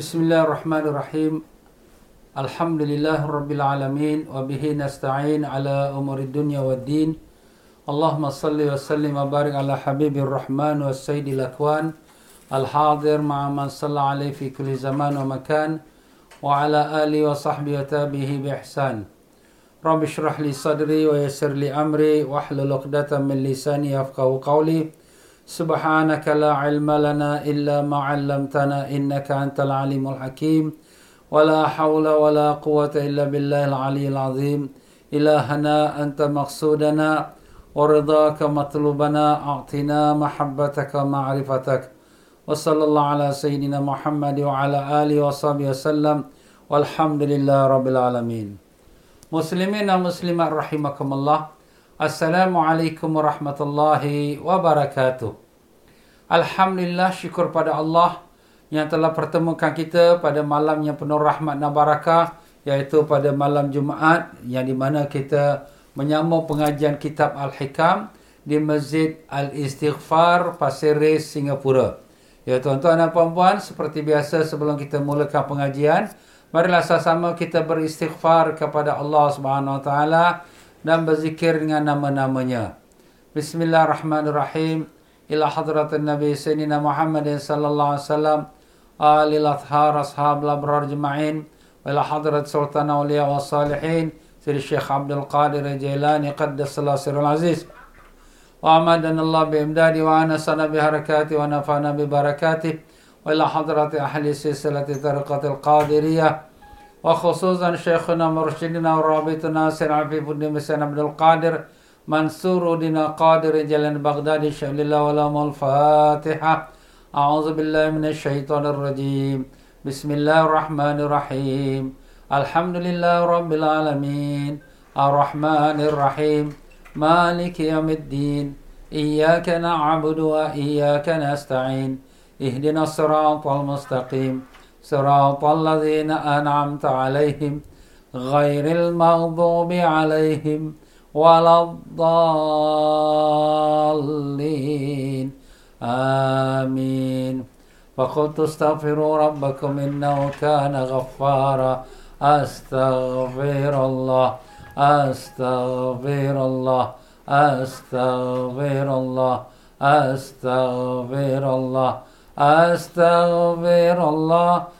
بسم الله الرحمن الرحيم الحمد لله رب العالمين وبه نستعين على أمور الدنيا والدين اللهم صل وسلم وبارك على حبيب الرحمن والسيد الأكوان الحاضر مع من صلى عليه في كل زمان ومكان وعلى آله وصحبه وتابه بإحسان رب اشرح لي صدري ويسر لي أمري واحلل عقدة من لساني يفقه قولي سبحانك لا علم لنا إلا ما علمتنا إنك أنت العليم الحكيم. ولا حول ولا قوة إلا بالله العلي العظيم. إلهنا أنت مقصودنا. ورضاك مطلوبنا. أعطنا محبتك ومعرفتك وصلى الله على سيدنا محمد وعلى آله وصحبه وسلم. والحمد لله رب العالمين. مسلمين ومسلمات رحمكم الله. Assalamualaikum warahmatullahi wabarakatuh. Alhamdulillah syukur pada Allah yang telah pertemukan kita pada malam yang penuh rahmat dan barakah iaitu pada malam Jumaat yang di mana kita menyambung pengajian kitab Al-Hikam di Masjid Al-Istighfar Pasir Ris Singapura. Ya tuan-tuan dan puan-puan seperti biasa sebelum kita mulakan pengajian marilah sama-sama kita beristighfar kepada Allah Subhanahu Wa Taala dan berzikir dengan nama-namanya. Bismillahirrahmanirrahim. Ila hadratin Nabi Sayyidina Muhammad sallallahu alaihi wasallam. Alil athhar ashab labrar jema'in. Ila hadrat sultan awliya wa salihin. Siri Syekh Abdul Qadir Jailani qaddasallahu sirul aziz. Wa amadan Allah biimdadi wa anasana biharakati wa nafana bibarakati. Wa ila hadrati ahli silsilati tariqatil qadiriyah. وخصوصا شيخنا مرشدنا ورابطنا سير عفيف الدين حسين عبد القادر منصور الدين قادر جلال بغداد شهر الله ولهم الفاتحة. أعوذ بالله من الشيطان الرجيم. بسم الله الرحمن الرحيم. الحمد لله رب العالمين. الرحمن الرحيم. مالك يوم الدين. إياك نعبد وإياك نستعين. اهدنا الصراط المستقيم. صراط الذين أنعمت عليهم غير المغضوب عليهم ولا الضالين. آمين. فقلت استغفروا ربكم إنه كان غفارا. أستغفر الله. أستغفر الله. أستغفر الله. أستغفر الله. أستغفر الله.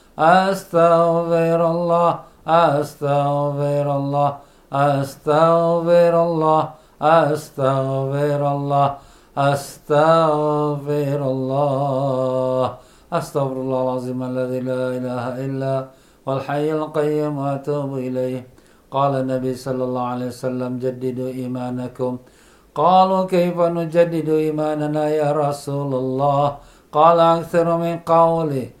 أستغفر الله أستغفر الله أستغفر الله أستغفر الله أستغفر الله. أستغفر الله العظيم الذي لا إله إلا والحي القيوم وأتوب إليه. قال النبي صلى الله عليه وسلم جددوا إيمانكم. قالوا كيف نجدد إيماننا يا رسول الله؟ قال أكثر من قولي.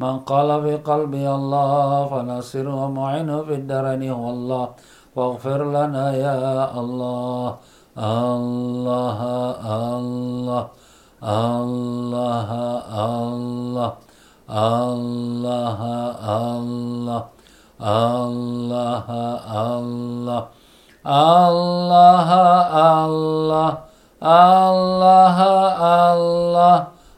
من قال بقلبي الله فنصر ومعين في الدرن هو الله. واغفر لنا يا الله. الله الله الله الله. الله الله. الله الله. الله الله. الله الله.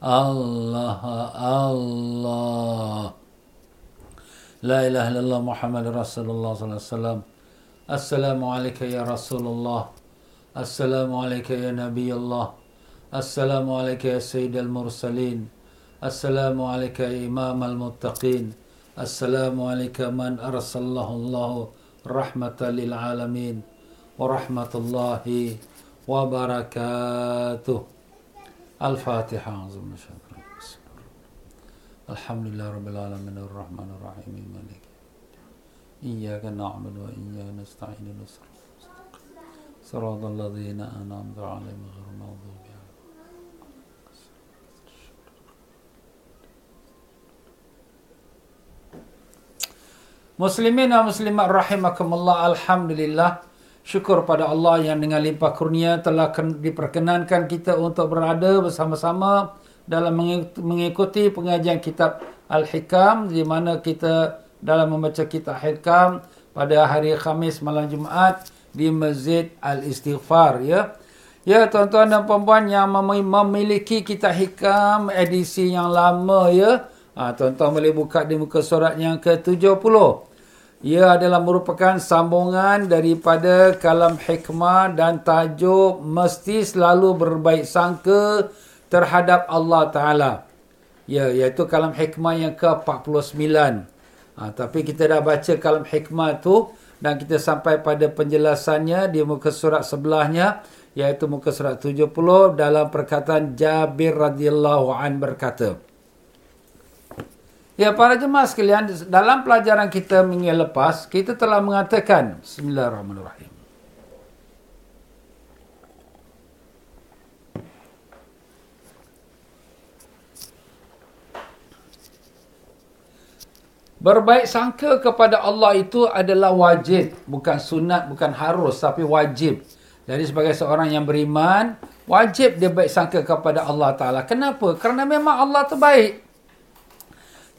الله الله. لا إله إلا الله محمد رسول الله صلى الله عليه وسلم. السلام عليك يا رسول الله. السلام عليك يا نبي الله. السلام عليك يا سيد المرسلين. السلام عليك يا إمام المتقين. السلام عليك من أرسله الله رحمة للعالمين. ورحمة الله وبركاته. الفاتحة أعظم شكرا الحمد لله رب العالمين الرحمن الرحيم مالك إياك نعبد وإياك نستعين صراط الذين أنعمت عليهم غير المغضوب Muslimin dan muslimat rahimakumullah alhamdulillah syukur pada Allah yang dengan limpah kurnia telah diperkenankan kita untuk berada bersama-sama dalam mengikuti pengajian kitab Al-Hikam di mana kita dalam membaca kitab Al-Hikam pada hari Khamis malam Jumaat di Masjid Al-Istighfar ya. Ya tuan-tuan dan puan-puan yang memiliki kitab Hikam edisi yang lama ya. Ha, tuan-tuan boleh buka di muka surat yang ke-70. Ia adalah merupakan sambungan daripada kalam hikmah dan tajuk mesti selalu berbaik sangka terhadap Allah Ta'ala. Ya, iaitu kalam hikmah yang ke-49. Ha, tapi kita dah baca kalam hikmah tu dan kita sampai pada penjelasannya di muka surat sebelahnya iaitu muka surat 70 dalam perkataan Jabir radhiyallahu an berkata. Ya para jemaah sekalian, dalam pelajaran kita minggu lepas, kita telah mengatakan Bismillahirrahmanirrahim. Berbaik sangka kepada Allah itu adalah wajib, bukan sunat, bukan harus, tapi wajib. Jadi sebagai seorang yang beriman, wajib dia baik sangka kepada Allah Taala. Kenapa? Kerana memang Allah tu baik.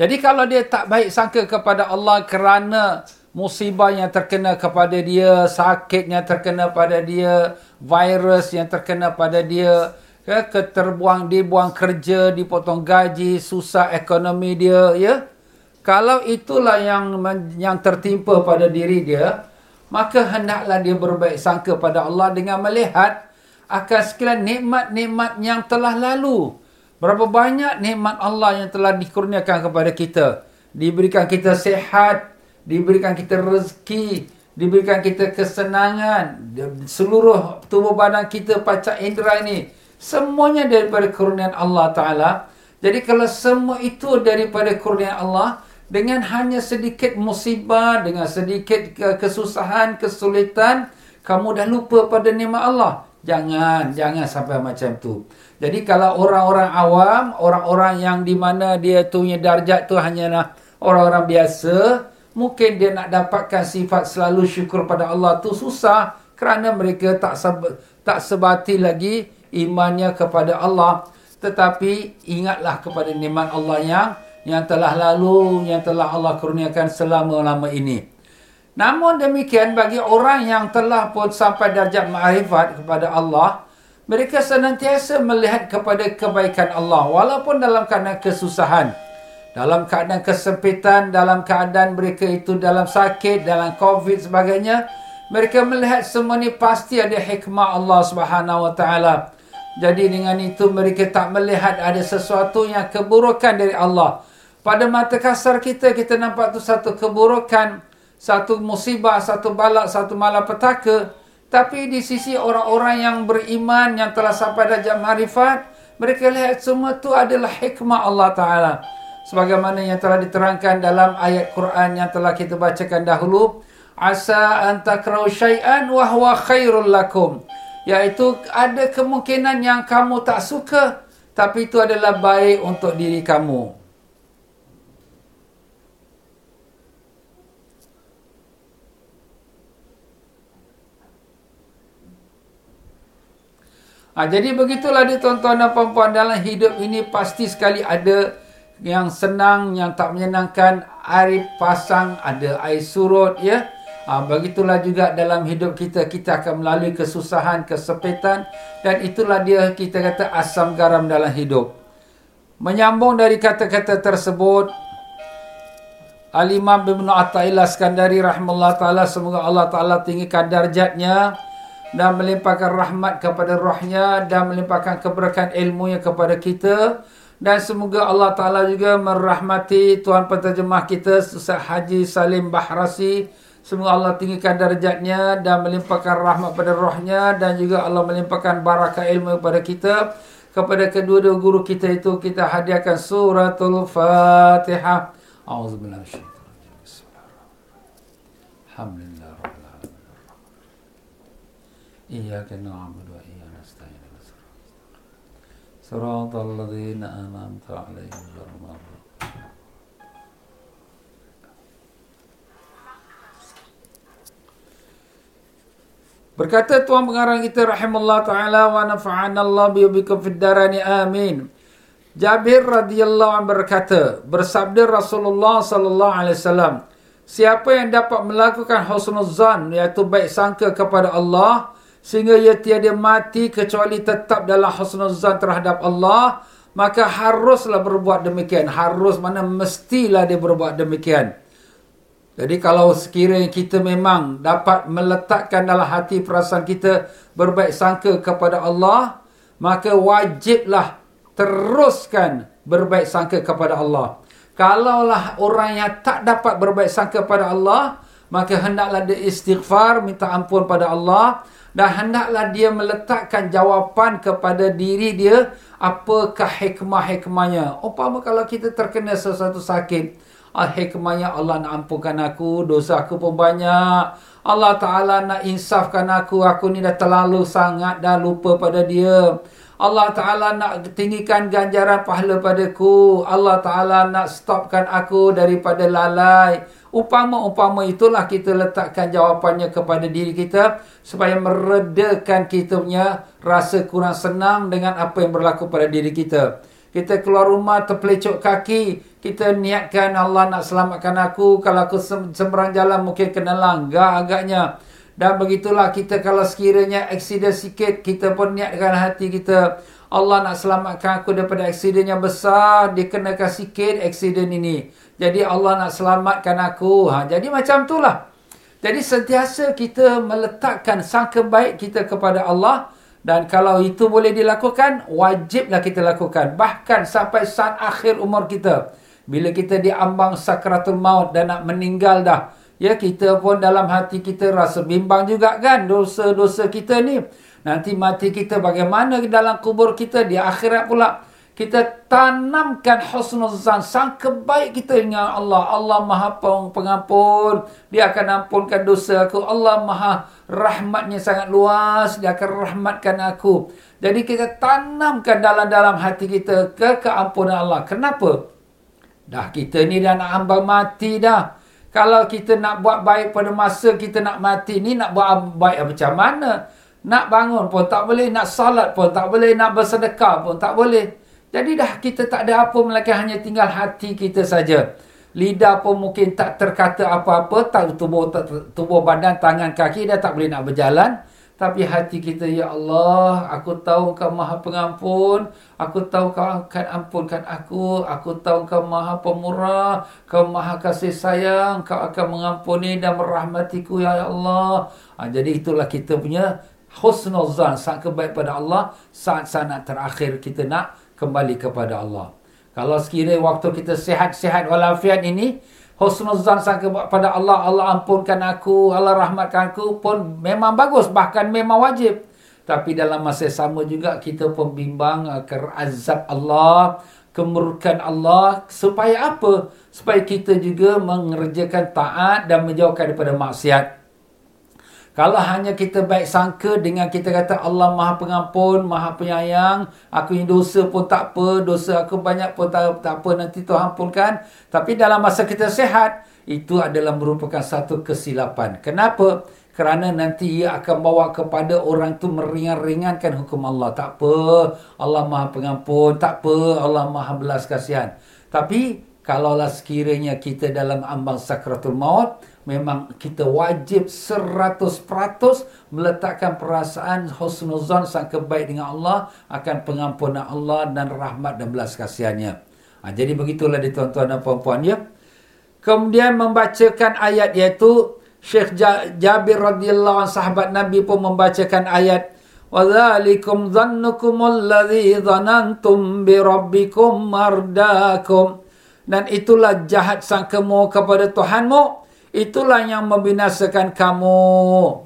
Jadi kalau dia tak baik sangka kepada Allah kerana musibah yang terkena kepada dia, sakit yang terkena pada dia, virus yang terkena pada dia, ya, keterbuang dibuang kerja, dipotong gaji, susah ekonomi dia, ya. Kalau itulah yang yang tertimpa pada diri dia, maka hendaklah dia berbaik sangka pada Allah dengan melihat akan sekalian nikmat-nikmat yang telah lalu. Berapa banyak nikmat Allah yang telah dikurniakan kepada kita. Diberikan kita sehat, diberikan kita rezeki, diberikan kita kesenangan. Seluruh tubuh badan kita pacak indera ini Semuanya daripada kurnian Allah Ta'ala. Jadi kalau semua itu daripada kurnian Allah, dengan hanya sedikit musibah, dengan sedikit kesusahan, kesulitan, kamu dah lupa pada nikmat Allah. Jangan, jangan sampai macam tu. Jadi kalau orang-orang awam, orang-orang yang di mana dia tu punya darjat tu hanyalah orang-orang biasa, mungkin dia nak dapatkan sifat selalu syukur pada Allah tu susah kerana mereka tak tak sebati lagi imannya kepada Allah. Tetapi ingatlah kepada nikmat Allah yang yang telah lalu, yang telah Allah kurniakan selama-lama ini. Namun demikian bagi orang yang telah pun sampai darjat ma'rifat kepada Allah, mereka senantiasa melihat kepada kebaikan Allah walaupun dalam keadaan kesusahan. Dalam keadaan kesempitan, dalam keadaan mereka itu dalam sakit, dalam covid sebagainya, mereka melihat semua ni pasti ada hikmah Allah Subhanahu Wa Taala. Jadi dengan itu mereka tak melihat ada sesuatu yang keburukan dari Allah. Pada mata kasar kita, kita nampak tu satu keburukan, satu musibah, satu balak, satu malapetaka. Tapi di sisi orang-orang yang beriman yang telah sampai darjah marifat, mereka lihat semua itu adalah hikmah Allah Ta'ala. Sebagaimana yang telah diterangkan dalam ayat Quran yang telah kita bacakan dahulu. Asa antakrau syai'an wahwa khairul lakum. Iaitu ada kemungkinan yang kamu tak suka. Tapi itu adalah baik untuk diri kamu. Ha, jadi begitulah dia tuan-tuan dan puan-puan. Dalam hidup ini pasti sekali ada yang senang, yang tak menyenangkan, air pasang, ada air surut ya. Ha, begitulah juga dalam hidup kita. Kita akan melalui kesusahan, kesepitan. Dan itulah dia kita kata asam garam dalam hidup. Menyambung dari kata-kata tersebut Al-Imam Ibn Atta'illah Skandari rahimahullah ta'ala semoga Allah ta'ala tinggikan darjatnya dan melimpahkan rahmat kepada rohnya dan melimpahkan keberkahan ilmunya kepada kita. Dan semoga Allah Ta'ala juga merahmati Tuan Penterjemah kita Ustaz Haji Salim Bahrasi. Semoga Allah tinggikan darjatnya dan melimpahkan rahmat pada rohnya dan juga Allah melimpahkan barakah ilmu kepada kita. Kepada kedua-dua guru kita itu kita hadiahkan suratul Fatihah. A'udzubillah Alhamdulillah إياك نعبد وإياك نستعين صراط الذين أنعمت عليهم غير المغضوب Berkata Tuan pengarang kita rahimahullah taala wa nafa'ana Allah bi bikum fid darani amin. Jabir radhiyallahu anhu berkata, bersabda Rasulullah sallallahu alaihi wasallam, siapa yang dapat melakukan husnuzan iaitu baik sangka kepada Allah, sehingga ia tiada mati kecuali tetap dalam husnuzan terhadap Allah maka haruslah berbuat demikian. Harus mana mestilah dia berbuat demikian. Jadi kalau sekiranya kita memang dapat meletakkan dalam hati perasaan kita berbaik sangka kepada Allah maka wajiblah teruskan berbaik sangka kepada Allah. Kalaulah orang yang tak dapat berbaik sangka kepada Allah maka hendaklah dia istighfar minta ampun pada Allah dan hendaklah dia meletakkan jawapan kepada diri dia apakah hikmah-hikmahnya. Umpama kalau kita terkena sesuatu sakit, ah hikmahnya Allah nak ampunkan aku, dosa aku pun banyak. Allah Ta'ala nak insafkan aku, aku ni dah terlalu sangat dah lupa pada dia. Allah Ta'ala nak tinggikan ganjaran pahala padaku. Allah Ta'ala nak stopkan aku daripada lalai. Upama-upama itulah kita letakkan jawapannya kepada diri kita supaya meredakan kita punya rasa kurang senang dengan apa yang berlaku pada diri kita. Kita keluar rumah terpelecok kaki, kita niatkan Allah nak selamatkan aku. Kalau aku semberang jalan mungkin kena langgar agaknya. Dan begitulah kita kalau sekiranya aksiden sikit, kita pun niatkan hati kita. Allah nak selamatkan aku daripada aksiden yang besar, dikenakan sikit aksiden ini. Jadi Allah nak selamatkan aku. Ha, jadi macam itulah. Jadi sentiasa kita meletakkan sangka baik kita kepada Allah. Dan kalau itu boleh dilakukan, wajiblah kita lakukan. Bahkan sampai saat akhir umur kita. Bila kita diambang sakratul maut dan nak meninggal dah. Ya kita pun dalam hati kita rasa bimbang juga kan dosa-dosa kita ni. Nanti mati kita bagaimana dalam kubur kita di akhirat pula. Kita tanamkan husnul zan. Sangka baik kita dengan Allah. Allah maha pengampun. Dia akan ampunkan dosa aku. Allah maha rahmatnya sangat luas. Dia akan rahmatkan aku. Jadi kita tanamkan dalam-dalam hati kita ke keampunan Allah. Kenapa? Dah kita ni dah nak hamba mati dah. Kalau kita nak buat baik pada masa kita nak mati ni, nak buat baik macam mana? Nak bangun pun tak boleh, nak salat pun tak boleh, nak bersedekah pun tak boleh. Jadi dah kita tak ada apa melainkan hanya tinggal hati kita saja. Lidah pun mungkin tak terkata apa-apa, tak tubuh tubuh badan, tangan, kaki dah tak boleh nak berjalan. Tapi hati kita, Ya Allah, aku tahu kau maha pengampun. Aku tahu kau akan ampunkan aku. Aku tahu kau maha pemurah. Kau maha kasih sayang. Kau akan mengampuni dan merahmatiku, Ya Allah. Ha, jadi itulah kita punya husnul zan sangka baik pada Allah saat-saat terakhir kita nak kembali kepada Allah. Kalau sekiranya waktu kita sihat-sihat walafiat ini husnul zan sangka pada Allah, Allah ampunkan aku, Allah rahmatkan aku pun memang bagus bahkan memang wajib. Tapi dalam masa sama juga kita pun bimbang akan azab Allah, kemurkan Allah supaya apa? Supaya kita juga mengerjakan taat dan menjauhkan daripada maksiat. Kalau hanya kita baik sangka dengan kita kata Allah maha pengampun, maha penyayang, aku ini dosa pun tak apa, dosa aku banyak pun tak, tak apa, nanti Tuhan ampunkan. Tapi dalam masa kita sehat, itu adalah merupakan satu kesilapan. Kenapa? Kerana nanti ia akan bawa kepada orang tu meringan-ringankan hukum Allah. Tak apa, Allah maha pengampun, tak apa, Allah maha belas kasihan. Tapi, kalaulah sekiranya kita dalam ambang sakratul maut, memang kita wajib 100% meletakkan perasaan husnuzan sangka baik dengan Allah akan pengampunan Allah dan rahmat dan belas kasihannya. Ha, jadi begitulah di tuan-tuan dan puan-puan ya. Kemudian membacakan ayat iaitu Syekh Jabir radhiyallahu anhu sahabat Nabi pun membacakan ayat وَذَلِكُمْ ظَنُّكُمُ الَّذِي ظَنَنْتُمْ بِرَبِّكُمْ مَرْدَاكُمْ Dan itulah jahat sangkamu kepada Tuhanmu Itulah yang membinasakan kamu.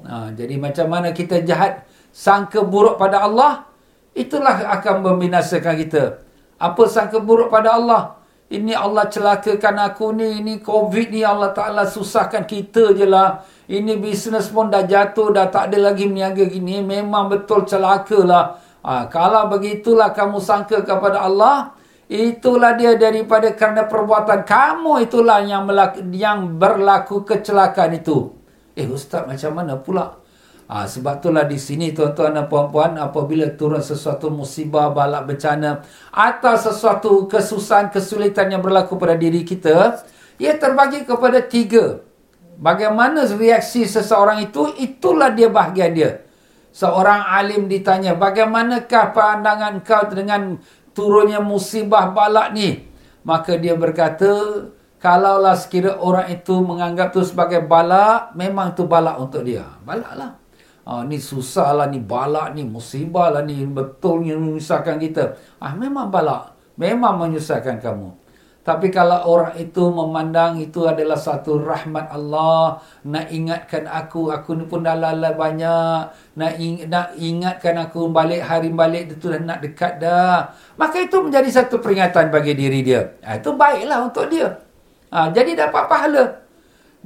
Ha, jadi macam mana kita jahat sangka buruk pada Allah, itulah akan membinasakan kita. Apa sangka buruk pada Allah? Ini Allah celakakan aku ni, ini COVID ni Allah Ta'ala susahkan kita je lah. Ini bisnes pun dah jatuh, dah tak ada lagi meniaga gini. Memang betul celaka lah. Ha, kalau begitulah kamu sangka kepada Allah, Itulah dia daripada kerana perbuatan kamu itulah yang melaku, yang berlaku kecelakaan itu. Eh ustaz macam mana pula? Ha, sebab itulah di sini tuan-tuan dan puan-puan apabila turun sesuatu musibah, balak bencana atau sesuatu kesusahan, kesulitan yang berlaku pada diri kita, ia terbagi kepada tiga. Bagaimana reaksi seseorang itu, itulah dia bahagian dia. Seorang alim ditanya, bagaimanakah pandangan kau dengan turunnya musibah balak ni. Maka dia berkata, kalaulah sekira orang itu menganggap tu sebagai balak, memang tu balak untuk dia. Balak lah. Ha, ni susah lah, ni balak, ni musibah lah, ni betul yang menyusahkan kita. Ah, memang balak. Memang menyusahkan kamu. Tapi kalau orang itu memandang itu adalah satu rahmat Allah, nak ingatkan aku, aku ni pun dah lalai banyak, nak, ing, nak ingatkan aku balik hari balik itu dah nak dekat dah. Maka itu menjadi satu peringatan bagi diri dia. Ha, itu baiklah untuk dia. Ha, jadi dapat pahala.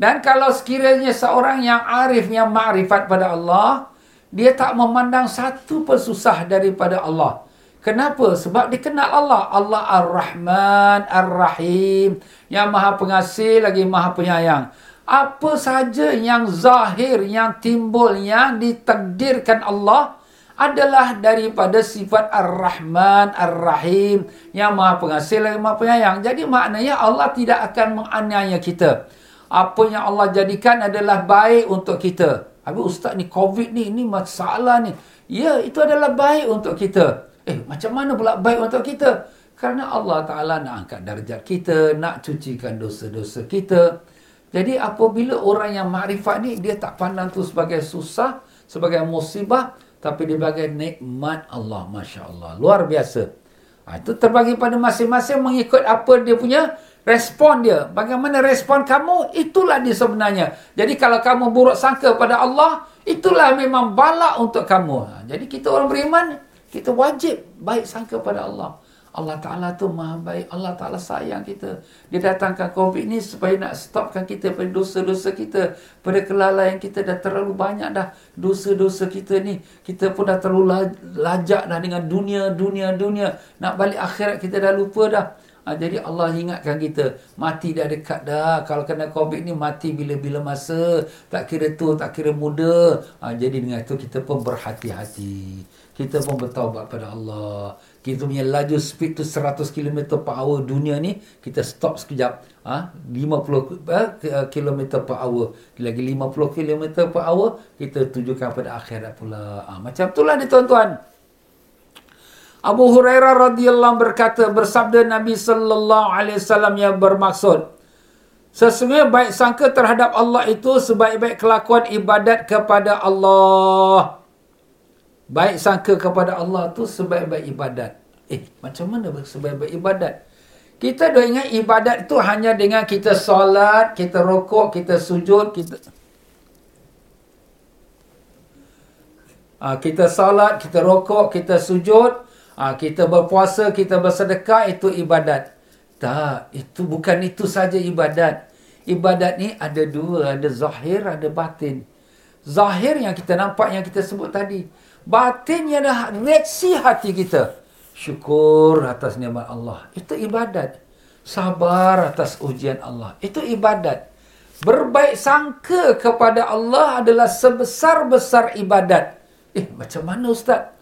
Dan kalau sekiranya seorang yang arif, yang ma'rifat pada Allah, dia tak memandang satu pun susah daripada Allah. Kenapa? Sebab dikenal Allah. Allah Ar-Rahman, Ar-Rahim. Yang maha pengasih lagi maha penyayang. Apa saja yang zahir, yang timbul, yang ditakdirkan Allah adalah daripada sifat Ar-Rahman, Ar-Rahim. Yang maha pengasih lagi maha penyayang. Jadi maknanya Allah tidak akan menganiaya kita. Apa yang Allah jadikan adalah baik untuk kita. Habis ustaz ni COVID ni, ni masalah ni. Ya, itu adalah baik untuk kita. Eh, macam mana pula baik untuk kita? Kerana Allah Ta'ala nak angkat darjat kita, nak cucikan dosa-dosa kita. Jadi apabila orang yang makrifat ni, dia tak pandang tu sebagai susah, sebagai musibah, tapi dia sebagai nikmat Allah, Masya Allah. Luar biasa. Ha, itu terbagi pada masing-masing mengikut apa dia punya Respon dia. Bagaimana respon kamu, itulah dia sebenarnya. Jadi kalau kamu buruk sangka pada Allah, itulah memang balak untuk kamu. Ha, jadi kita orang beriman, kita wajib baik sangka pada Allah. Allah Ta'ala tu maha baik. Allah Ta'ala sayang kita. Dia datangkan COVID ni supaya nak stopkan kita pada dosa-dosa kita. Pada kelalaian kita dah terlalu banyak dah dosa-dosa kita ni. Kita pun dah terlalu lajak dah dengan dunia, dunia, dunia. Nak balik akhirat kita dah lupa dah. Ha, jadi Allah ingatkan kita. Mati dah dekat dah. Kalau kena COVID ni mati bila-bila masa. Tak kira tu, tak kira muda. Ha, jadi dengan itu kita pun berhati-hati. Kita pun bertaubat pada Allah kita punya laju speed tu 100 km per hour dunia ni kita stop sekejap ha? 50 eh, km per hour lagi 50 km per hour kita tujukan pada akhirat pula ha, macam itulah ni tuan-tuan Abu Hurairah radhiyallahu berkata bersabda Nabi sallallahu alaihi wasallam yang bermaksud sesungguhnya baik sangka terhadap Allah itu sebaik-baik kelakuan ibadat kepada Allah Baik sangka kepada Allah tu sebaik-baik ibadat. Eh, macam mana sebaik-baik ibadat? Kita dah ingat ibadat tu hanya dengan kita solat, kita rokok, kita sujud, kita... Ha, kita solat, kita rokok, kita sujud, ha, kita berpuasa, kita bersedekah, itu ibadat. Tak, itu bukan itu saja ibadat. Ibadat ni ada dua, ada zahir, ada batin. Zahir yang kita nampak, yang kita sebut tadi. Batinnya dah reaksi hati kita. Syukur atas nikmat Allah. Itu ibadat. Sabar atas ujian Allah. Itu ibadat. Berbaik sangka kepada Allah adalah sebesar-besar ibadat. Eh, macam mana Ustaz?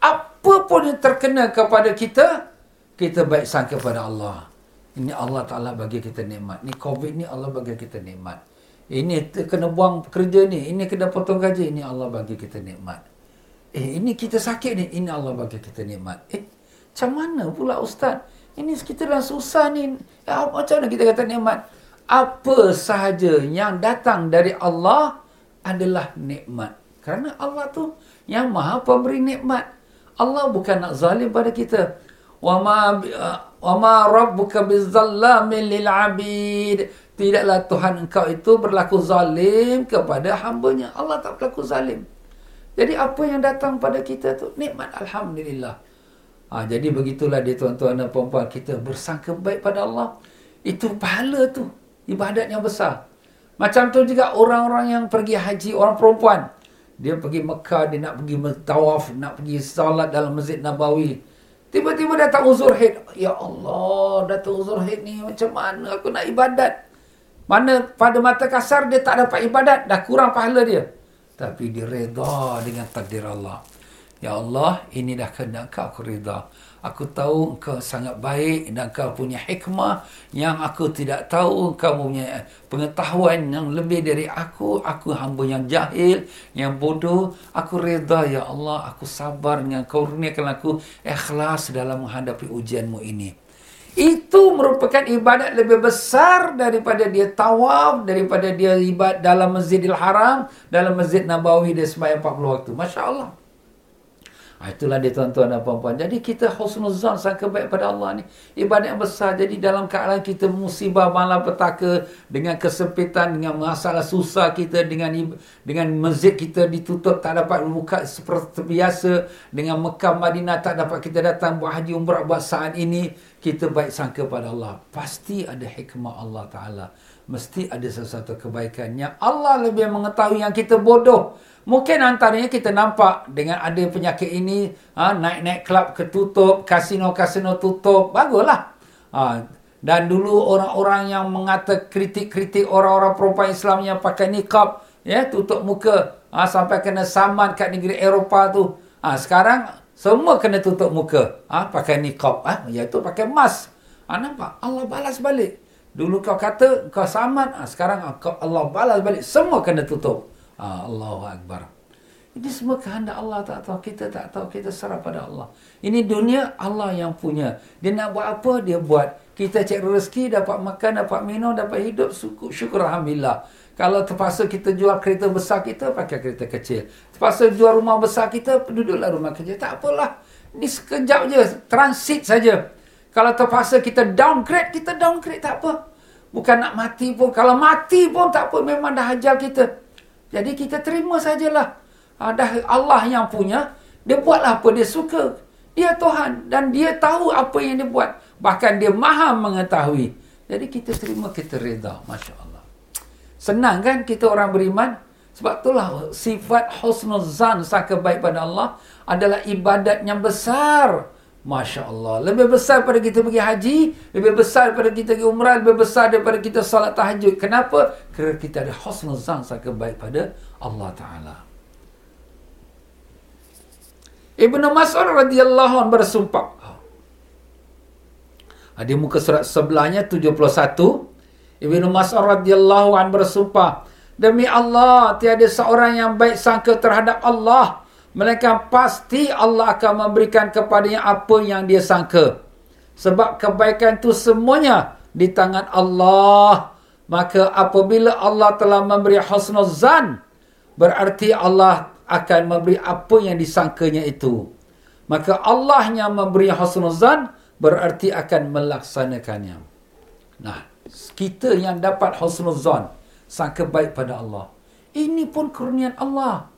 Apa pun yang terkena kepada kita, kita baik sangka kepada Allah. Ini Allah Ta'ala bagi kita nikmat. Ini COVID ni Allah bagi kita nikmat. Ini kena buang kerja ni. Ini kena potong gaji. Ini Allah bagi kita nikmat. Eh, ini kita sakit ni. Ini Allah bagi kita nikmat. Eh, macam mana pula Ustaz? Ini kita dah susah ni. Ya, macam mana kita kata nikmat? Apa sahaja yang datang dari Allah adalah nikmat. Kerana Allah tu yang maha pemberi nikmat. Allah bukan nak zalim pada kita. Wa ma wa ma rabbuka bizallamin lil abid. Tidaklah Tuhan engkau itu berlaku zalim kepada hambanya. Allah tak berlaku zalim. Jadi apa yang datang pada kita tu nikmat alhamdulillah. Ha, jadi begitulah dia tuan-tuan dan puan-puan kita bersangka baik pada Allah. Itu pahala tu. Ibadat yang besar. Macam tu juga orang-orang yang pergi haji, orang perempuan. Dia pergi Mekah, dia nak pergi tawaf, nak pergi salat dalam Masjid Nabawi. Tiba-tiba datang uzur haid. Ya Allah, datang uzur haid ni macam mana aku nak ibadat? Mana pada mata kasar dia tak dapat ibadat, dah kurang pahala dia tapi dia reda dengan takdir Allah. Ya Allah, ini dah kena kau aku reda. Aku tahu engkau sangat baik dan kau punya hikmah yang aku tidak tahu. Kau punya pengetahuan yang lebih dari aku. Aku hamba yang jahil, yang bodoh. Aku reda ya Allah. Aku sabar dengan kau kurniakan aku ikhlas dalam menghadapi ujianmu ini. Itu merupakan ibadat lebih besar daripada dia tawaf, daripada dia ibadat dalam Masjidil Haram, dalam Masjid Nabawi dia sembahyang 40 waktu. Masya Allah. Ha, itulah dia tuan-tuan dan puan-puan. Jadi kita husnuzan sangka baik pada Allah ni. Ibadat yang besar. Jadi dalam keadaan kita musibah malam petaka. Dengan kesempitan, dengan masalah susah kita. Dengan dengan masjid kita ditutup. Tak dapat buka seperti biasa. Dengan Mekah Madinah tak dapat kita datang buat haji umrah buat saat ini. Kita baik sangka pada Allah. Pasti ada hikmah Allah Ta'ala. Mesti ada sesuatu kebaikannya. Allah lebih mengetahui yang kita bodoh. Mungkin antaranya kita nampak dengan ada penyakit ini, ha, naik-naik kelab ketutup, kasino-kasino tutup, baguslah. Ha, dan dulu orang-orang yang mengata kritik-kritik orang-orang perempuan Islam yang pakai niqab, ya, tutup muka, ha, sampai kena saman kat negeri Eropah tu. Ha, sekarang semua kena tutup muka, ha, pakai niqab, ha, iaitu pakai mask. Ha, nampak? Allah balas balik. Dulu kau kata kau saman, ha, sekarang Allah balas balik. Semua kena tutup. Ah, Allahu Akbar. Ini semua kehendak Allah tak tahu. Kita tak tahu. Kita serah pada Allah. Ini dunia Allah yang punya. Dia nak buat apa, dia buat. Kita cek rezeki, dapat makan, dapat minum, dapat hidup. Syukur, syukur Alhamdulillah. Kalau terpaksa kita jual kereta besar kita, pakai kereta kecil. Terpaksa jual rumah besar kita, duduklah rumah kecil. Tak apalah. Ini sekejap je. Transit saja. Kalau terpaksa kita downgrade, kita downgrade tak apa. Bukan nak mati pun. Kalau mati pun tak apa. Memang dah ajal kita. Jadi kita terima sajalah. Ha, dah Allah yang punya. Dia buatlah apa dia suka. Dia Tuhan. Dan dia tahu apa yang dia buat. Bahkan dia maha mengetahui. Jadi kita terima, kita reda. Masya Allah. Senang kan kita orang beriman? Sebab itulah sifat husnul zan sangka baik pada Allah adalah ibadat yang besar. Masya Allah. Lebih besar pada kita pergi haji. Lebih besar pada kita pergi umrah. Lebih besar daripada kita salat tahajud. Kenapa? Kerana kita ada husnul zan sangat baik pada Allah Ta'ala. Ibn Mas'ud radhiyallahu anhu bersumpah. Di muka surat sebelahnya 71. Ibn Mas'ud radhiyallahu anhu bersumpah. Demi Allah, tiada seorang yang baik sangka terhadap Allah Melainkan pasti Allah akan memberikan kepadanya apa yang dia sangka. Sebab kebaikan itu semuanya di tangan Allah. Maka apabila Allah telah memberi husnul zan, berarti Allah akan memberi apa yang disangkanya itu. Maka Allah yang memberi husnul zan, berarti akan melaksanakannya. Nah, kita yang dapat husnul zan, sangka baik pada Allah. Ini pun kurnian Allah.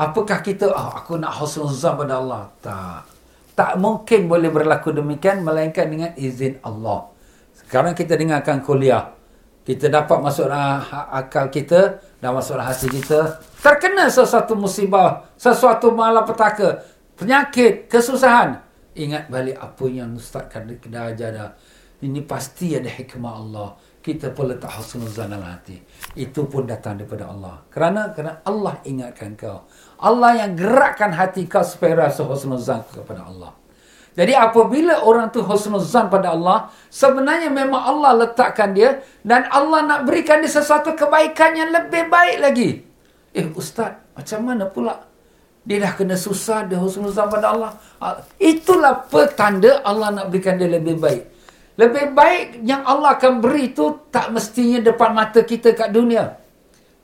Apakah kita, oh, aku nak husnuzan pada Allah? Tak. Tak mungkin boleh berlaku demikian, melainkan dengan izin Allah. Sekarang kita dengarkan kuliah. Kita dapat masuk akal kita dan masuk hati kita. Terkena sesuatu musibah, sesuatu malapetaka, penyakit, kesusahan. Ingat balik apa yang Ustaz dah ajar Ini pasti ada hikmah Allah kita pun letak husnuzan dalam hati. Itu pun datang daripada Allah. Kerana kerana Allah ingatkan kau. Allah yang gerakkan hati kau supaya rasa husnuzan kepada Allah. Jadi apabila orang tu husnuzan pada Allah, sebenarnya memang Allah letakkan dia dan Allah nak berikan dia sesuatu kebaikan yang lebih baik lagi. Eh ustaz, macam mana pula? Dia dah kena susah, dia husnuzan pada Allah. Ah, itulah petanda Allah nak berikan dia lebih baik. Lebih baik yang Allah akan beri itu tak mestinya depan mata kita kat dunia.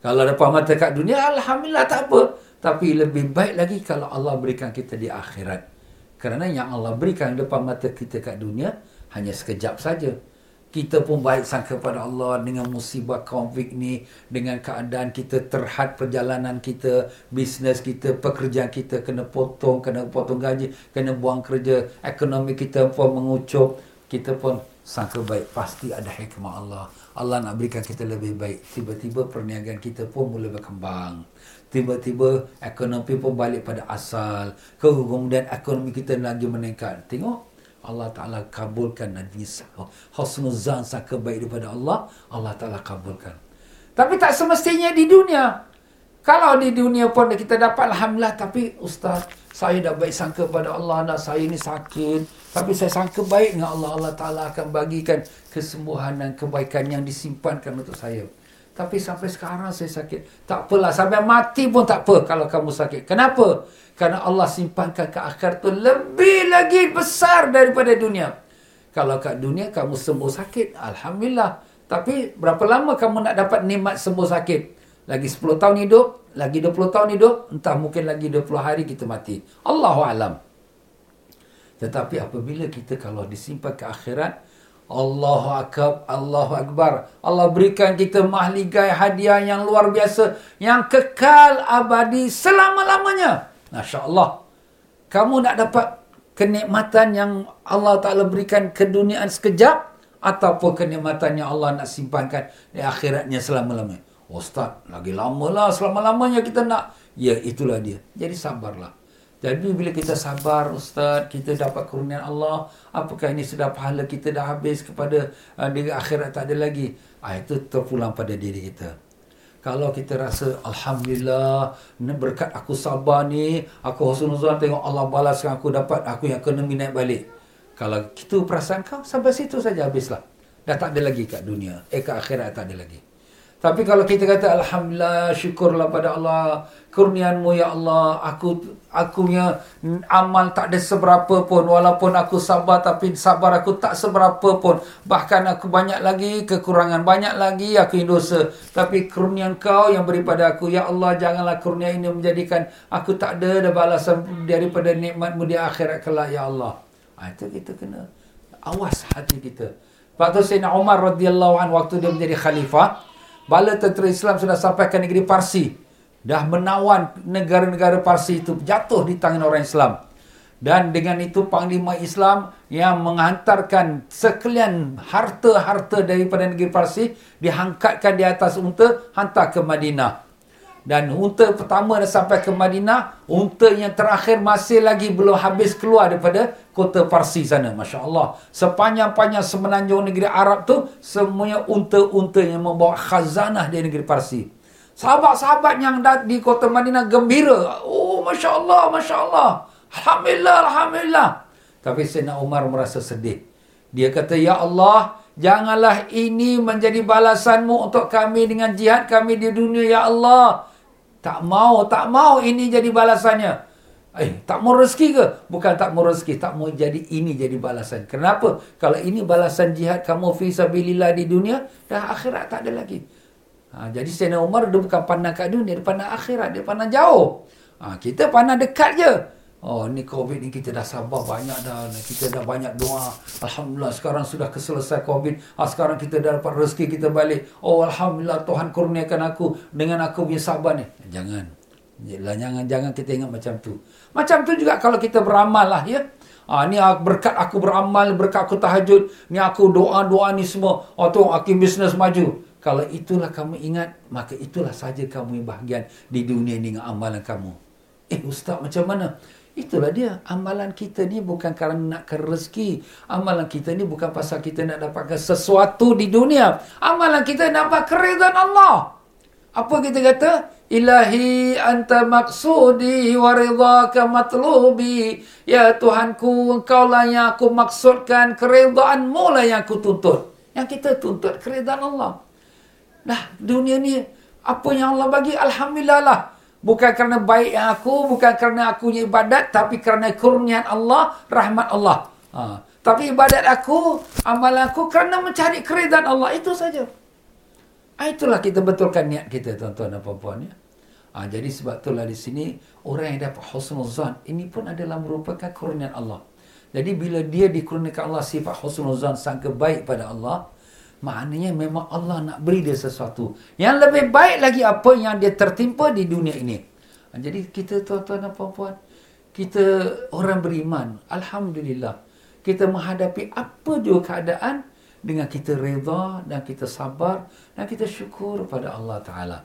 Kalau depan mata kat dunia, Alhamdulillah tak apa. Tapi lebih baik lagi kalau Allah berikan kita di akhirat. Kerana yang Allah berikan depan mata kita kat dunia, hanya sekejap saja. Kita pun baik sangka pada Allah dengan musibah konflik ni, dengan keadaan kita terhad perjalanan kita, bisnes kita, pekerjaan kita kena potong, kena potong gaji, kena buang kerja, ekonomi kita pun mengucup kita pun sangka baik pasti ada hikmah Allah Allah nak berikan kita lebih baik tiba-tiba perniagaan kita pun mula berkembang tiba-tiba ekonomi pun balik pada asal kemudian ekonomi kita lagi meningkat tengok Allah Ta'ala kabulkan Nabi Husnuzan sangka baik daripada Allah Allah Ta'ala kabulkan tapi tak semestinya di dunia kalau di dunia pun kita dapat Alhamdulillah. Tapi Ustaz, saya dah baik sangka pada Allah. Nak saya ni sakit. Tapi saya sangka baik dengan Allah. Allah Ta'ala akan bagikan kesembuhan dan kebaikan yang disimpankan untuk saya. Tapi sampai sekarang saya sakit. Tak apalah. Sampai mati pun tak apa kalau kamu sakit. Kenapa? Karena Allah simpankan ke akhir tu lebih lagi besar daripada dunia. Kalau kat dunia kamu sembuh sakit. Alhamdulillah. Tapi berapa lama kamu nak dapat nikmat sembuh sakit? lagi 10 tahun hidup, lagi 20 tahun hidup, entah mungkin lagi 20 hari kita mati. Allahu alam. Tetapi apabila kita kalau disimpan ke akhirat, Allahu akbar, Allahu akbar. Allah berikan kita mahligai hadiah yang luar biasa, yang kekal abadi selama-lamanya. Masya-Allah. Kamu nak dapat kenikmatan yang Allah Taala berikan ke dunia sekejap ataupun kenikmatan yang Allah nak simpankan di akhiratnya selama-lamanya. Ustaz, lagi lama lah selama-lamanya kita nak. Ya, itulah dia. Jadi sabarlah. Jadi bila kita sabar, Ustaz, kita dapat kurnian Allah. Apakah ini sudah pahala kita dah habis kepada uh, diri akhirat tak ada lagi? Ah, itu terpulang pada diri kita. Kalau kita rasa, Alhamdulillah, berkat aku sabar ni, aku husnuzan tengok Allah balaskan aku dapat, aku yang kena naik balik. Kalau itu perasaan kau, sampai situ saja habislah. Dah tak ada lagi kat dunia. Eh, kat akhirat tak ada lagi. Tapi kalau kita kata Alhamdulillah, syukurlah pada Allah, kurnianmu ya Allah, aku aku punya amal tak ada seberapa pun, walaupun aku sabar tapi sabar aku tak seberapa pun. Bahkan aku banyak lagi kekurangan, banyak lagi aku yang dosa. Tapi kurnian kau yang beri pada aku, ya Allah janganlah kurnia ini menjadikan aku tak ada balasan daripada nikmatmu di akhirat kelak ya Allah. Ha, itu kita kena awas hati kita. Sebab tu Sayyidina Umar radhiyallahu anhu waktu dia menjadi khalifah, bala tentera Islam sudah sampai ke negeri Parsi. Dah menawan negara-negara Parsi itu jatuh di tangan orang Islam. Dan dengan itu Panglima Islam yang menghantarkan sekalian harta-harta daripada negeri Parsi dihangkatkan di atas unta hantar ke Madinah. Dan unta pertama dah sampai ke Madinah, unta yang terakhir masih lagi belum habis keluar daripada kota Parsi sana. Masya Allah. Sepanjang-panjang semenanjung negeri Arab tu, semuanya unta-unta yang membawa khazanah di negeri Parsi. Sahabat-sahabat yang di kota Madinah gembira. Oh, Masya Allah, Masya Allah. Alhamdulillah, Alhamdulillah. Tapi Sayyidina Umar merasa sedih. Dia kata, Ya Allah, janganlah ini menjadi balasanmu untuk kami dengan jihad kami di dunia, Ya Allah. Tak mau, tak mau ini jadi balasannya. Eh, tak mau rezeki ke? Bukan tak mau rezeki, tak mau jadi ini jadi balasan. Kenapa? Kalau ini balasan jihad kamu fi sabilillah di dunia, dah akhirat tak ada lagi. Ha, jadi Sayyidina Umar dia bukan pandang kat dunia, dia pandang akhirat, dia pandang jauh. Ha, kita pandang dekat je. Oh ni COVID ni kita dah sabar banyak dah. Kita dah banyak doa. Alhamdulillah sekarang sudah keselesai COVID. Ha, sekarang kita dah dapat rezeki kita balik. Oh Alhamdulillah Tuhan kurniakan aku dengan aku punya sabar ni. Jangan. Jangan jangan kita ingat macam tu. Macam tu juga kalau kita beramal lah ya. Ha, ni berkat aku beramal, berkat aku tahajud. Ni aku doa-doa ni semua. Oh tu aku bisnes maju. Kalau itulah kamu ingat, maka itulah saja kamu yang bahagian di dunia ni dengan amalan kamu. Eh Ustaz macam mana? Itulah dia. Amalan kita ni bukan kerana nakkan rezeki. Amalan kita ni bukan pasal kita nak dapatkan sesuatu di dunia. Amalan kita nak dapat keridhaan Allah. Apa kita kata? Ilahi anta maksudi wa ridhaka matlubi. Ya Tuhanku, engkau lah yang aku maksudkan. Keridhaanmu lah yang aku tuntut. Yang kita tuntut keridhaan Allah. Nah, dunia ni apa yang Allah bagi? Alhamdulillah lah. Bukan kerana baik yang aku, bukan kerana aku ibadat, tapi kerana kurnian Allah, rahmat Allah. Ha. Tapi ibadat aku, amalan aku kerana mencari keridhaan Allah. Itu saja. Ha, itulah kita betulkan niat kita, tuan-tuan dan puan-puan. Ya. Ha, jadi sebab itulah di sini, orang yang dapat husnul zan, ini pun adalah merupakan kurnian Allah. Jadi bila dia dikurniakan Allah sifat husnul zan, sangka baik pada Allah, Maknanya memang Allah nak beri dia sesuatu. Yang lebih baik lagi apa yang dia tertimpa di dunia ini. Jadi kita tuan-tuan dan puan-puan. Kita orang beriman. Alhamdulillah. Kita menghadapi apa juga keadaan. Dengan kita reda dan kita sabar. Dan kita syukur pada Allah Ta'ala.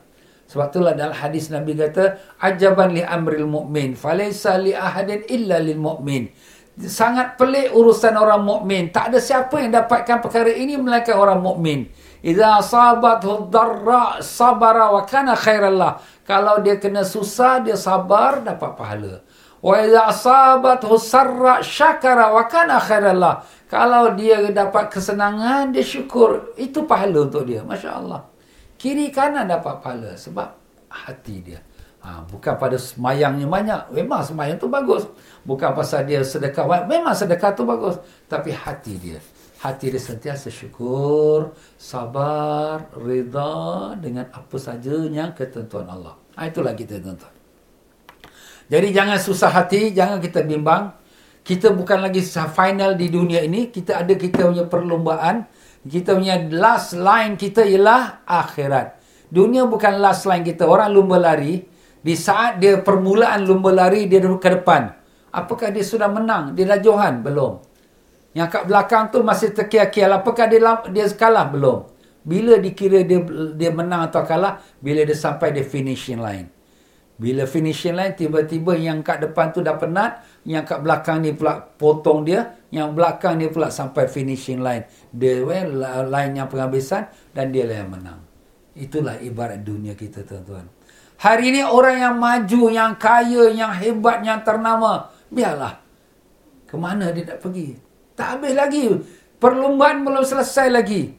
Sebab itulah dalam hadis Nabi kata. Ajaban li amril mu'min. Falaysa li ahadin illa lil mu'min sangat pelik urusan orang mukmin. Tak ada siapa yang dapatkan perkara ini melainkan orang mukmin. Idza asabathu dharra sabara wa kana khairallah. Kalau dia kena susah dia sabar dapat pahala. Wa idza asabathu sarra syakara wa kana khairallah. Kalau dia dapat kesenangan dia syukur itu pahala untuk dia. Masya-Allah. Kiri kanan dapat pahala sebab hati dia. Ha, bukan pada semayangnya banyak. Memang semayang tu bagus. Bukan pasal dia sedekah. Memang sedekah tu bagus. Tapi hati dia. Hati dia sentiasa syukur, sabar, reda dengan apa saja yang ketentuan Allah. Ha, itulah kita tuan-tuan. Jadi jangan susah hati, jangan kita bimbang. Kita bukan lagi final di dunia ini. Kita ada kita punya perlombaan. Kita punya last line kita ialah akhirat. Dunia bukan last line kita. Orang lumba lari. Di saat dia permulaan lumba lari dia ke depan. Apakah dia sudah menang? Dia dah johan? Belum. Yang kat belakang tu masih terkial-kial. Apakah dia dia kalah? Belum. Bila dikira dia dia menang atau kalah? Bila dia sampai di finishing line. Bila finishing line, tiba-tiba yang kat depan tu dah penat. Yang kat belakang ni pula potong dia. Yang belakang ni pula sampai finishing line. Dia well, line yang penghabisan. Dan dia lah yang menang. Itulah ibarat dunia kita tuan-tuan. Hari ini orang yang maju, yang kaya, yang hebat, yang ternama. Biarlah. Kemana dia nak pergi? Tak habis lagi. Perlombaan belum selesai lagi.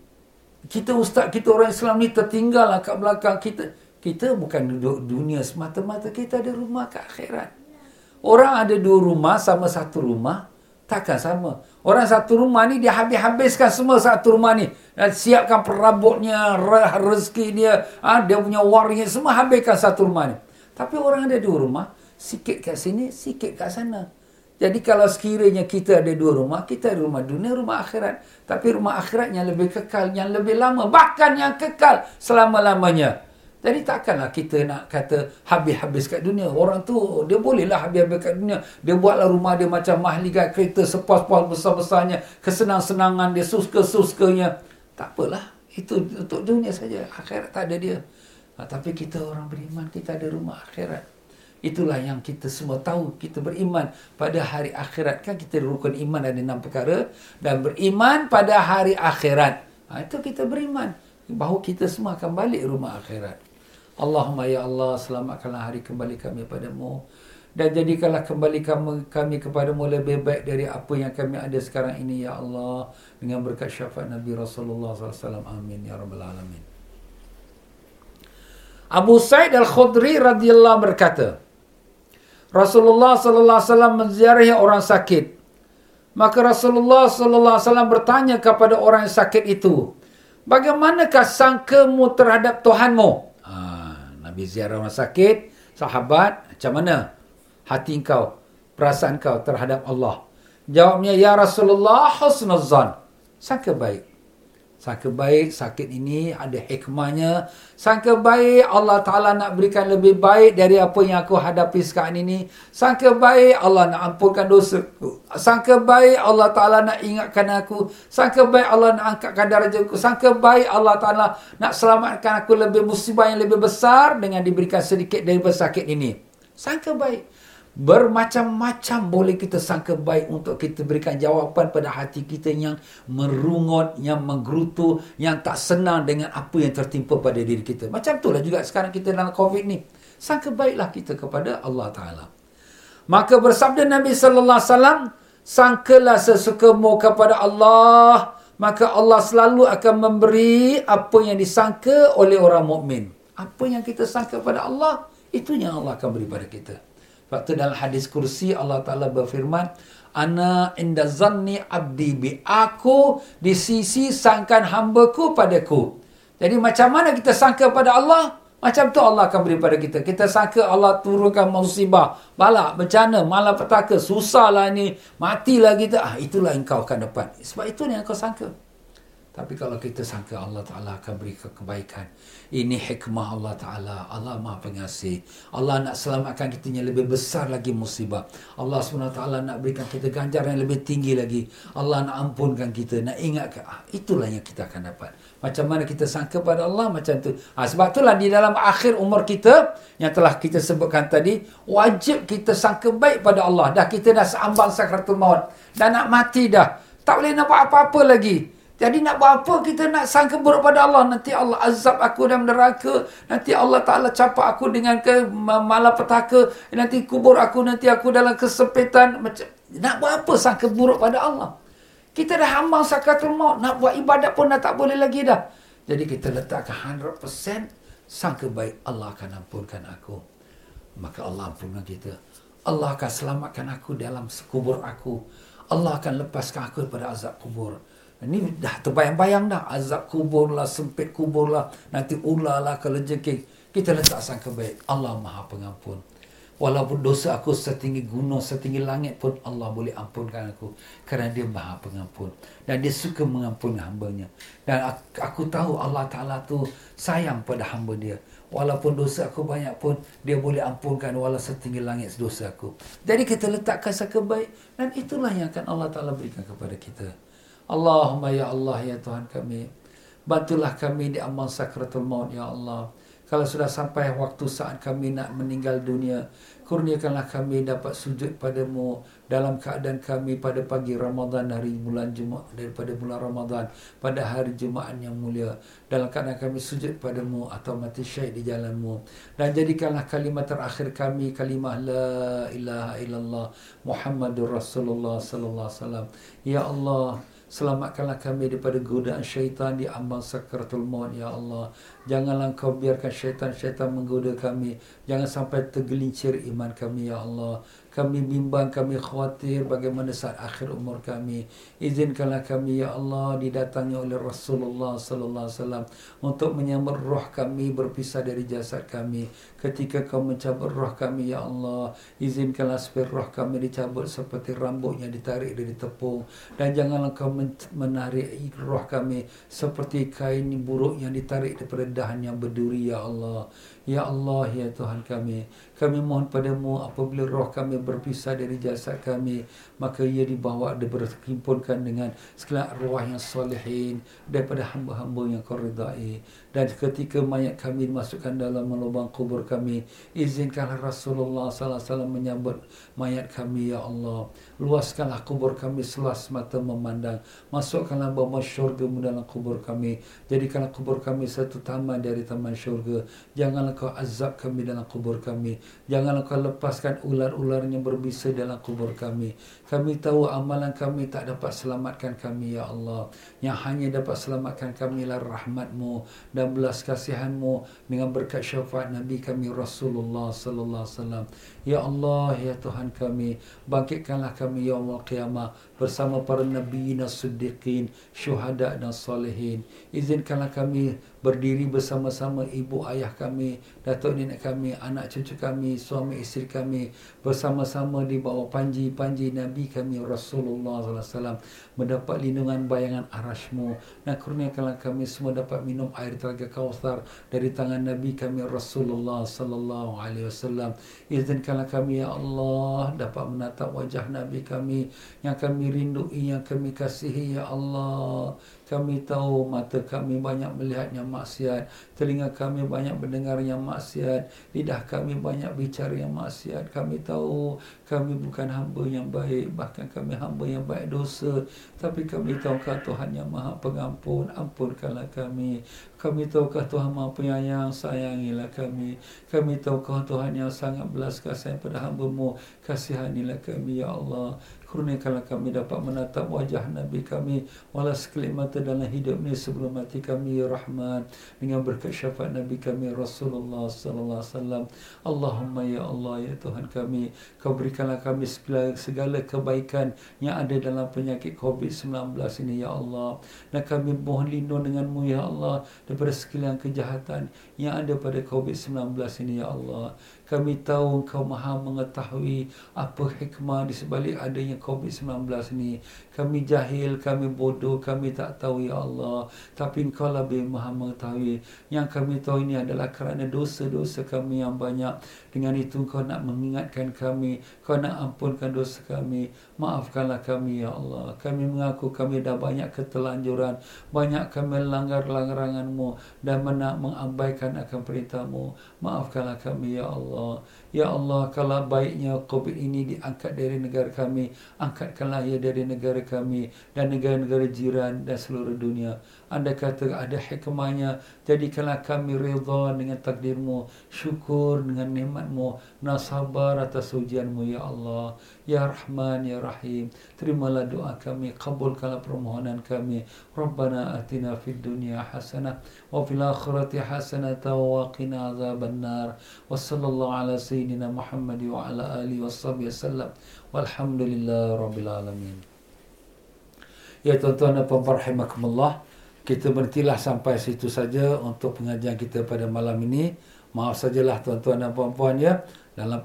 Kita ustaz, kita orang Islam ni tertinggal lah kat belakang kita. Kita bukan duduk dunia semata-mata. Kita ada rumah ke akhirat. Orang ada dua rumah sama satu rumah. Takkan sama. Orang satu rumah ni dia habis-habiskan semua satu rumah ni. Dan siapkan perabotnya, rezeki dia, ha, dia punya waringnya, semua habiskan satu rumah ni. Tapi orang ada dua rumah, sikit kat sini, sikit kat sana. Jadi kalau sekiranya kita ada dua rumah, kita ada rumah dunia, rumah akhirat. Tapi rumah akhiratnya lebih kekal, yang lebih lama. Bahkan yang kekal selama-lamanya. Jadi takkanlah kita nak kata habis-habis kat dunia. Orang tu, dia bolehlah habis-habis kat dunia. Dia buatlah rumah dia macam mahligat kereta sepuas-puas besar-besarnya. Kesenang-senangan dia, suska-suskanya. Tak apalah. Itu untuk dunia saja. Akhirat tak ada dia. Ha, tapi kita orang beriman, kita ada rumah akhirat. Itulah yang kita semua tahu. Kita beriman pada hari akhirat. Kan kita rukun iman ada enam perkara. Dan beriman pada hari akhirat. Ha, itu kita beriman. Bahawa kita semua akan balik rumah akhirat. Allahumma ya Allah selamatkanlah hari kembali kami padamu. Dan jadikanlah kembali kami, kami kepadamu lebih baik dari apa yang kami ada sekarang ini ya Allah. Dengan berkat syafaat Nabi Rasulullah SAW. Amin ya Rabbal Alamin. Abu Sa'id Al-Khudri radhiyallahu berkata, Rasulullah sallallahu alaihi wasallam menziarahi orang sakit. Maka Rasulullah sallallahu alaihi wasallam bertanya kepada orang yang sakit itu, "Bagaimanakah sangkamu terhadap Tuhanmu?" Ha, Nabi ziarah orang sakit, sahabat, macam mana hati engkau, perasaan kau terhadap Allah? Jawabnya, "Ya Rasulullah, husnuzan." Sangka baik. Sangka baik sakit ini ada hikmahnya. Sangka baik Allah Ta'ala nak berikan lebih baik dari apa yang aku hadapi sekarang ini. Sangka baik Allah nak ampunkan dosa aku. Sangka baik Allah Ta'ala nak ingatkan aku. Sangka baik Allah nak angkatkan darajatku. Sangka baik Allah Ta'ala nak selamatkan aku lebih musibah yang lebih besar dengan diberikan sedikit dari sakit ini. Sangka baik. Bermacam-macam boleh kita sangka baik untuk kita berikan jawapan pada hati kita yang merungut, yang menggerutu, yang tak senang dengan apa yang tertimpa pada diri kita. Macam itulah juga sekarang kita dalam COVID ni. Sangka baiklah kita kepada Allah Ta'ala. Maka bersabda Nabi Sallallahu Alaihi Wasallam, sangkalah sesukamu kepada Allah, maka Allah selalu akan memberi apa yang disangka oleh orang mukmin. Apa yang kita sangka pada Allah, itu yang Allah akan beri pada kita. Sebab tu dalam hadis kursi Allah Ta'ala berfirman, Ana inda zanni abdi bi. Aku di sisi sangkan hambaku padaku. Jadi macam mana kita sangka pada Allah? Macam tu Allah akan beri pada kita. Kita sangka Allah turunkan musibah. Balak, bencana, malapetaka. Susahlah ni. Matilah kita. Ah, itulah yang kau akan dapat. Sebab itu yang kau sangka. Tapi kalau kita sangka Allah Ta'ala akan beri kebaikan. Ini hikmah Allah Ta'ala. Allah maha pengasih. Allah nak selamatkan kita yang lebih besar lagi musibah. Allah SWT nak berikan kita ganjaran yang lebih tinggi lagi. Allah nak ampunkan kita. Nak ingatkan. Ah, itulah yang kita akan dapat. Macam mana kita sangka pada Allah macam tu. Ha, sebab itulah di dalam akhir umur kita. Yang telah kita sebutkan tadi. Wajib kita sangka baik pada Allah. Dah kita dah seambang sakratul maut. Dah nak mati dah. Tak boleh buat apa-apa lagi. Jadi nak buat apa kita nak sangka buruk pada Allah. Nanti Allah azab aku dalam neraka. Nanti Allah Ta'ala capak aku dengan ke malapetaka. Nanti kubur aku, nanti aku dalam kesempitan. Macam, nak buat apa sangka buruk pada Allah? Kita dah hambang sakatul maut. Nak buat ibadat pun dah tak boleh lagi dah. Jadi kita letakkan 100% sangka baik. Allah akan ampunkan aku. Maka Allah ampunkan kita. Allah akan selamatkan aku dalam kubur aku. Allah akan lepaskan aku daripada azab kubur. Ini dah terbayang-bayang dah. Azab kubur lah, sempit kubur lah. Nanti ular lah, kelejengking. Kita letak sangka baik. Allah maha pengampun. Walaupun dosa aku setinggi gunung, setinggi langit pun Allah boleh ampunkan aku. Kerana dia maha pengampun. Dan dia suka mengampuni hambanya. Dan aku tahu Allah Ta'ala tu sayang pada hamba dia. Walaupun dosa aku banyak pun, dia boleh ampunkan walau setinggi langit dosa aku. Jadi kita letakkan sangka baik. Dan itulah yang akan Allah Ta'ala berikan kepada kita. Allahumma ya Allah ya Tuhan kami. Bantulah kami di amal sakratul maut ya Allah. Kalau sudah sampai waktu saat kami nak meninggal dunia kurniakanlah kami dapat sujud padamu dalam keadaan kami pada pagi Ramadan hari bulan Jumaat daripada bulan Ramadan pada hari Jumaat yang mulia. Dalam keadaan kami sujud padamu atau mati syahid di jalanmu. Dan jadikanlah kalimat terakhir kami kalimah la ilaha illallah Muhammadur Rasulullah sallallahu alaihi wasallam. Ya Allah Selamatkanlah kami daripada godaan syaitan di ambang sakratul maut ya Allah. Janganlah kau biarkan syaitan-syaitan menggoda kami. Jangan sampai tergelincir iman kami ya Allah. Kami bimbang, kami khawatir bagaimana saat akhir umur kami. Izinkanlah kami ya Allah didatangi oleh Rasulullah sallallahu alaihi wasallam untuk menyambut roh kami berpisah dari jasad kami. Ketika kau mencabut roh kami ya Allah, izinkanlah supaya roh kami dicabut seperti rambutnya ditarik dari tepung dan janganlah kau menarik roh kami seperti kain buruk yang ditarik daripada dahan yang berduri ya Allah. Ya Allah, ya Tuhan kami, kami mohon padamu apabila roh kami berpisah dari jasad kami, maka ia dibawa dan berhimpunkan dengan segala arwah yang solehin daripada hamba-hamba yang kau redai. Dan ketika mayat kami dimasukkan dalam lubang kubur kami, izinkanlah Rasulullah wasallam menyambut mayat kami ya Allah. Luaskanlah kubur kami seluas mata memandang. Masukkanlah bawah syurga dalam kubur kami. Jadikanlah kubur kami satu taman dari taman syurga. Janganlah kau azab kami dalam kubur kami. Janganlah kau lepaskan ular-ular yang berbisa dalam kubur kami. Kami tahu amalan kami tak dapat selamatkan kami, Ya Allah. Yang hanya dapat selamatkan kami ialah rahmatmu dan belas kasihanmu dengan berkat syafaat Nabi kami Rasulullah Sallallahu Alaihi Wasallam. Ya Allah, Ya Tuhan kami, bangkitkanlah kami Ya Allah Qiyamah bersama para Nabi dan Siddiqin, syuhada dan salihin. Izinkanlah kami berdiri bersama-sama ibu ayah kami, datuk nenek kami, anak cucu kami, suami isteri kami bersama-sama di bawah panji-panji Nabi kami Rasulullah sallallahu alaihi wasallam mendapat lindungan bayangan arasmu dan kurniakanlah kami semua dapat minum air telaga Kautsar dari tangan Nabi kami Rasulullah sallallahu alaihi wasallam. Izinkanlah kami ya Allah dapat menatap wajah Nabi kami yang kami rindui yang kami kasihi ya Allah. Kami tahu mata kami banyak melihat yang maksiat, telinga kami banyak mendengar yang maksiat, lidah kami banyak bicara yang maksiat. Kami tahu kami bukan hamba yang baik, bahkan kami hamba yang baik dosa. Tapi kami tahukah Tuhan yang maha pengampun, ampunkanlah kami. Kami tahukah Tuhan maha penyayang, sayangilah kami. Kami tahukah Tuhan yang sangat belas kasih pada hamba-Mu, kasihanilah kami, Ya Allah. Kurniakanlah kami dapat menatap wajah Nabi kami. Wala sekelip mata dalam hidup ini sebelum mati kami ya Rahman. Dengan berkat syafaat Nabi kami Rasulullah sallallahu alaihi wasallam. Allahumma ya Allah ya Tuhan kami. Kau berikanlah kami segala, segala kebaikan yang ada dalam penyakit COVID-19 ini ya Allah. Dan kami mohon lindung denganmu ya Allah daripada segala kejahatan yang ada pada COVID-19 ini ya Allah kami tahu engkau maha mengetahui apa hikmah di sebalik adanya COVID-19 ni. Kami jahil, kami bodoh, kami tak tahu ya Allah. Tapi engkau lebih maha mengetahui. Yang kami tahu ini adalah kerana dosa-dosa kami yang banyak. Dengan itu engkau nak mengingatkan kami. Kau nak ampunkan dosa kami. Maafkanlah kami ya Allah. Kami mengaku kami dah banyak ketelanjuran. Banyak kami langgar laranganmu Dan nak mengabaikan akan perintahmu. Maafkanlah kami ya Allah. Ya Allah, kalau baiknya COVID ini diangkat dari negara kami, angkatkanlah ia dari negara kami dan negara-negara jiran dan seluruh dunia. Anda kata ada hikmahnya. Jadikanlah kami redha dengan takdirmu. Syukur dengan nikmatmu. Nasabar atas ujianmu, Ya Allah. Ya Rahman, Ya Rahim. Terimalah doa kami. Kabulkanlah permohonan kami. Rabbana atina fid dunya hasanah. Wa fil akhirati hasanah. wa azab an-nar. Wa sallallahu ala sayyidina Muhammad wa ala alihi wa sahbihi sallam. Walhamdulillah Rabbil Alamin. Ya tuan-tuan dan puan-puan rahimakumullah. Kita berhentilah sampai situ saja Untuk pengajian kita pada malam ini. Maaf sajalah tuan-tuan dan puan-puan ya. Dalam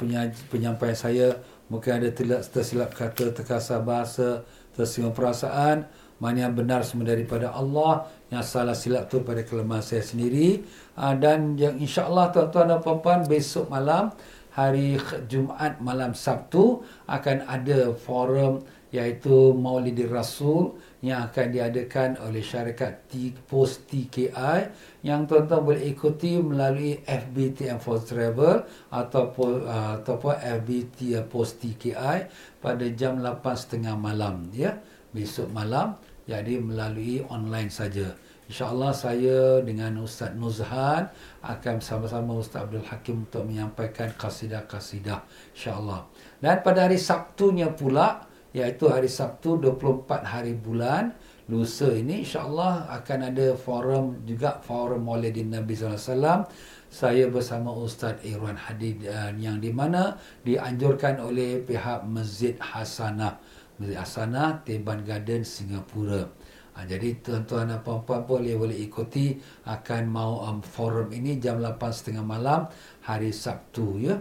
penyampaian saya Mungkin ada tersilap kata terkasar bahasa Tersinggung perasaan. Mana yang benar semua daripada Allah Yang salah silap tu pada kelemahan saya sendiri. Ah, Dan yang insyaAllah tuan-tuan dan puan-puan Besok malam hari Jumaat malam Sabtu akan ada forum iaitu Maulidir Rasul yang akan diadakan oleh syarikat T Post TKI yang tuan-tuan boleh ikuti melalui FBTM for Travel ataupun uh, ataupun FBT Post TKI pada jam 8.30 malam ya besok malam jadi melalui online saja. InsyaAllah saya dengan Ustaz Nuzhan akan bersama-sama Ustaz Abdul Hakim untuk menyampaikan kasidah-kasidah. InsyaAllah. Dan pada hari Sabtunya pula, iaitu hari Sabtu 24 hari bulan. Lusa ini insyaAllah akan ada forum juga forum Maulidin Nabi SAW saya bersama Ustaz Irwan Hadid uh, yang di mana dianjurkan oleh pihak Masjid Hasanah. Masjid Hasanah Teban Garden Singapura. Ha, jadi tuan-tuan dan puan-puan boleh boleh ikuti akan mau um, forum ini jam 8.30 malam hari Sabtu ya.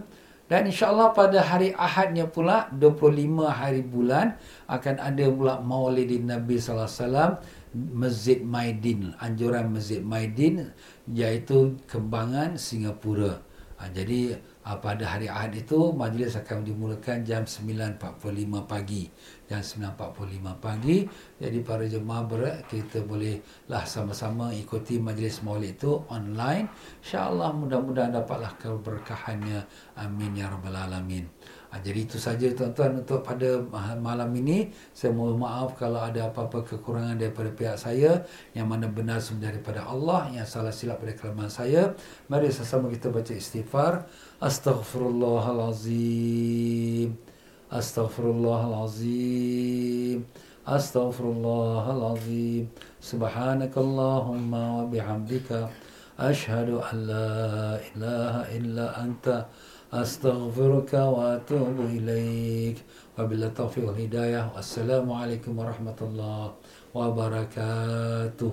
Dan insyaAllah pada hari Ahadnya pula 25 hari bulan akan ada pula Maulidin Nabi wasallam Masjid Maidin, anjuran Masjid Maidin iaitu Kembangan Singapura. Ha, jadi ha, pada hari Ahad itu majlis akan dimulakan jam 9.45 pagi jam 9.45 pagi. Jadi para jemaah berat, kita bolehlah sama-sama ikuti majlis maulid itu online. InsyaAllah mudah-mudahan dapatlah keberkahannya. Amin ya Rabbal Alamin. Ha, jadi itu saja tuan-tuan untuk pada malam ini. Saya mohon maaf kalau ada apa-apa kekurangan daripada pihak saya. Yang mana benar semua daripada Allah. Yang salah silap pada kelemahan saya. Mari sama-sama kita baca istighfar. Astaghfirullahalazim. أستغفر الله العظيم أستغفر الله العظيم سبحانك اللهم وبحمدك أشهد أن لا إله إلا أنت أستغفرك وأتوب إليك. وبالله التوفيق والهداية والسلام عليكم ورحمة الله وبركاته.